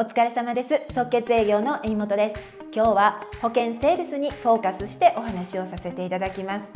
お疲れ様です。即決営業の江本です。今日は保険セールスにフォーカスしてお話をさせていただきます。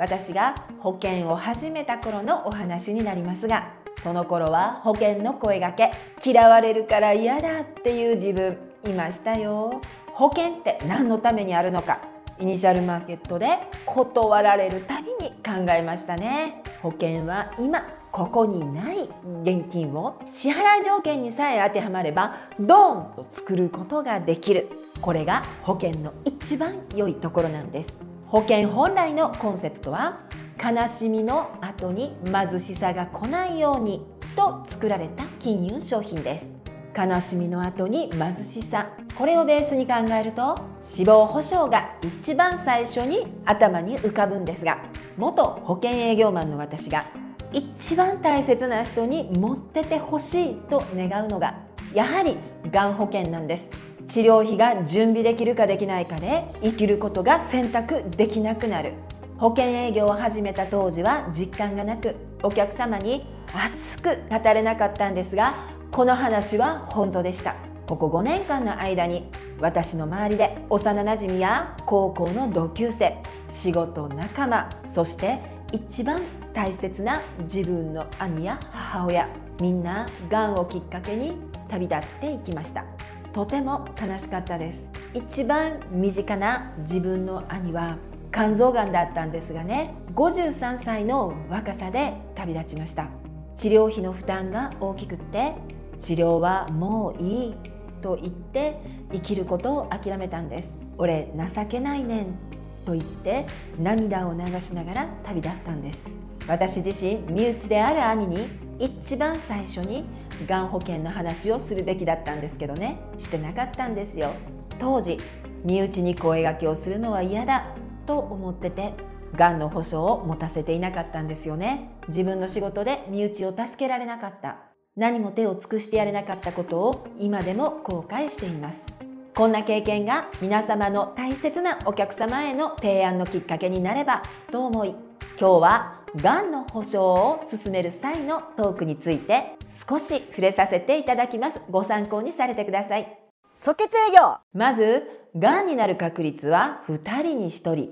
私が保険を始めた頃のお話になりますがその頃は保険の声がけ嫌われるから嫌だっていう自分いましたよ。保険って何のためにあるのかイニシャルマーケットで断られるたびに考えましたね。保険は今ここにない現金を支払い条件にさえ当てはまればドーンと作ることができる。これが保険の一番良いところなんです。保険本来のコンセプトは悲しみの後に貧しさが来ないようにと作られた金融商品です。悲しみの後に貧しさ。これをベースに考えると死亡保障が一番最初に頭に浮かぶんですが元保険営業マンの私が一番大切な人に持っててほしいと願うのがやはりがん保険なんです。治療費が準備できるかできないかで生きることが選択できなくなる。保険営業を始めた当時は実感がなくお客様に熱く語れなかったんですがこの話は本当でした。ここ5年間の間に私の周りで幼なじみや高校の同級生仕事仲間そして一番大切な自分の兄や母親みんながんをきっかけに旅立っていきました。とても悲しかったです。一番身近な自分の兄は肝臓がんだったんですがね53歳の若さで旅立ちました。治療費の負担が大きくって治療はもういいと言って生きることを諦めたんです。俺情けないねん。と言って涙を流しながら旅立ったんです。私自身身内である兄に一番最初にがん保険の話をするべきだったんですけどね。してなかったんですよ。当時身内に声がけをするのは嫌だ。と思っててがんの保証を持たせていなかったんですよね。自分の仕事で身内を助けられなかった。何も手を尽くしてやれなかったことを今でも後悔しています。こんな経験が皆様の大切なお客様への提案のきっかけになればと思い今日はがんの保証を進める際のトークについて少し触れさせていただきます。ご参考にされてください即決営業まずがんになる確率は2人に1人。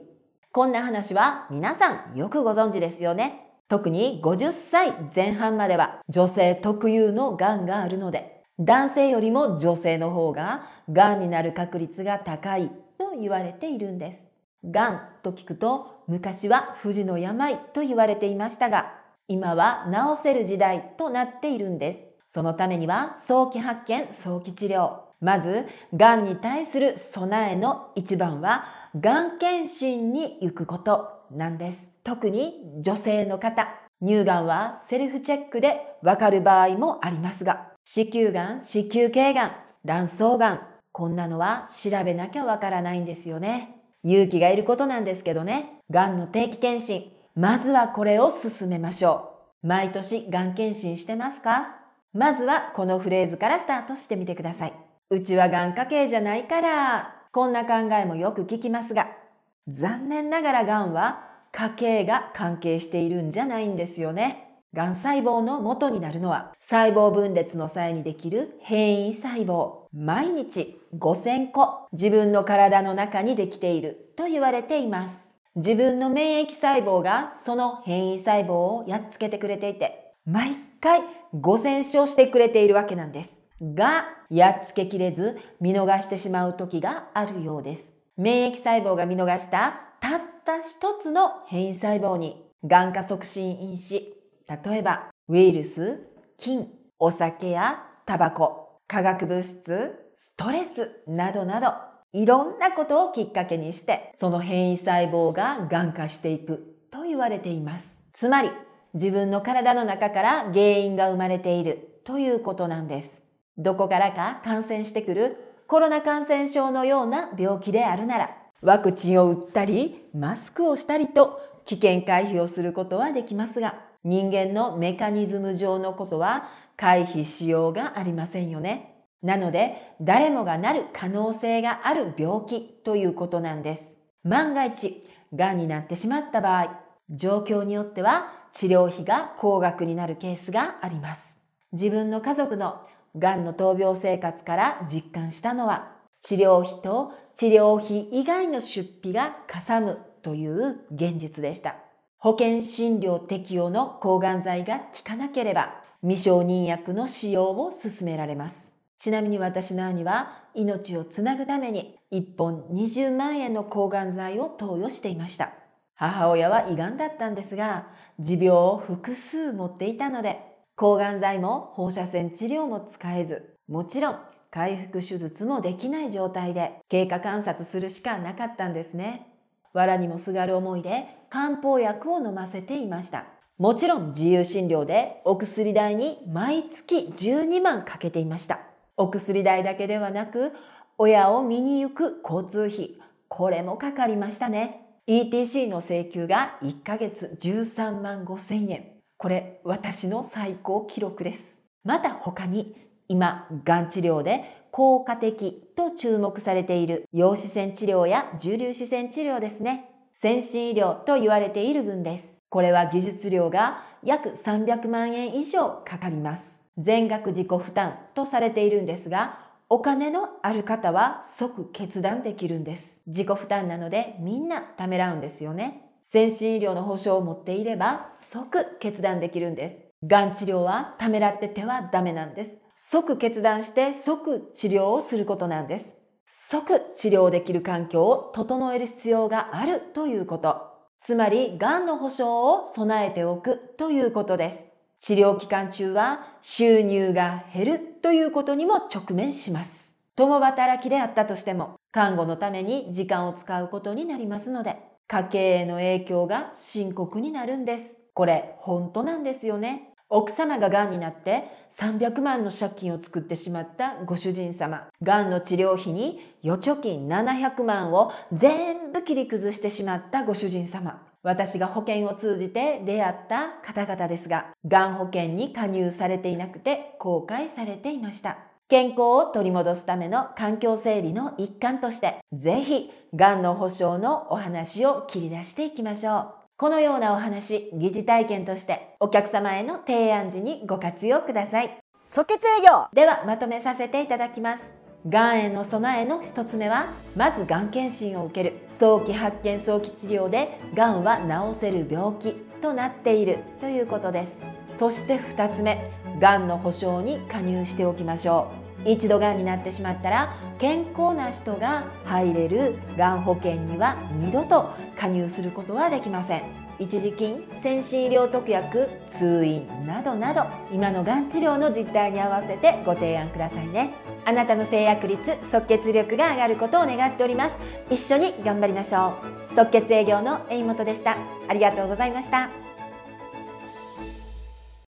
こんな話は皆さんよくご存知ですよね。特に50歳前半までは女性特有のがんがあるので男性よりも女性の方ががんになる確率が高いと言われているんです。がんと聞くと昔は不治の病と言われていましたが今は治せる時代となっているんです。そのためには早期発見、早期治療。まず、がんに対する備えの一番は、がん検診に行くことなんです。特に女性の方、乳がんはセルフチェックでわかる場合もありますが、子宮がん、子宮頸がん、卵巣がん、こんなのは調べなきゃわからないんですよね。勇気がいることなんですけどね、がんの定期検診、まずはこれを進めましょう。毎年がん検診してますか？まずはこのフレーズからスタートしてみてください。うちはがん家系じゃないから、こんな考えもよく聞きますが、残念ながらがんは家系が関係しているんじゃないんですよね。がん細胞の元になるのは細胞分裂の際にできる変異細胞。毎日5000個自分の体の中にできていると言われています。自分の免疫細胞がその変異細胞をやっつけてくれていて、毎回5000勝してくれているわけなんです。が、やっつけきれず見逃してしまう時があるようです。免疫細胞が見逃したたった一つの変異細胞に、がん化促進因子、例えばウイルス、菌、お酒やタバコ、化学物質、ストレスなどなど、いろんなことをきっかけにして、その変異細胞ががん化していくと言われています。つまり、自分の体の中から原因が生まれているということなんです。どこからか感染してくるコロナ感染症のような病気であるなら、ワクチンを打ったり、マスクをしたりと危険回避をすることはできますが、人間のメカニズム上のことは回避しようがありませんよね。なので、誰もがなる可能性がある病気ということなんです。万が一、癌になってしまった場合、状況によっては治療費が高額になるケースがあります。自分の家族のがんの闘病生活から実感したのは治療費と治療費以外の出費がかさむという現実でした。保険診療適用の抗がん剤が効かなければ未承認薬の使用を勧められます。ちなみに私の兄は命をつなぐために1本20万円の抗がん剤を投与していました。母親は胃がんだったんですが、持病を複数持っていたので、抗がん剤も放射線治療も使えず、もちろん回復手術もできない状態で経過観察するしかなかったんですね。藁にもすがる思いで漢方薬を飲ませていました。もちろん自由診療でお薬代に毎月12万かけていました。お薬代だけではなく、親を見に行く交通費、これもかかりましたね。ETC の請求が1ヶ月13万5千円。これ私の最高記録です。また他に今、がん治療で効果的と注目されている陽子線治療や重粒子線治療ですね。先進医療と言われている分です。これは技術料が約300万円以上かかります。全額自己負担とされているんですが、お金のある方は即決断できるんです。自己負担なのでみんなためらうんですよね。先進医療の保証を持っていれば即決断できるんです。がん治療はためらっててはダメなんです。即決断して即治療をすることなんです。即治療できる環境を整える必要があるということ。つまり、がんの保証を備えておくということです。治療期間中は収入が減るということにも直面します。共働きであったとしても、看護のために時間を使うことになりますので、家計への影響が深刻になるんです。これ、本当なんですよね。奥様が癌になって300万の借金を作ってしまったご主人様。癌の治療費に預貯金700万を全部切り崩してしまったご主人様。私が保険を通じて出会った方々ですが、がん保険に加入されていなくて後悔されていました。健康を取り戻すための環境整備の一環として、ぜひ、がんの保障のお話を切り出していきましょう。このようなお話、疑似体験としてお客様への提案時にご活用ください。即決営業。ではまとめさせていただきます。がんへの備えの一つ目はまずがん検診を受ける。早期発見早期治療でがんは治せる病気となっている。ということです。そして2つ目がんの保障に加入しておきましょう。一度がんになってしまったら健康な人が入れるがん保険には二度と加入することはできません。一時金先進医療特約通院などなど今のがん治療の実態に合わせてご提案くださいね。あなたの制約率即決力が上がることを願っております。一緒に頑張りましょう。即決営業の江本でした。ありがとうございました。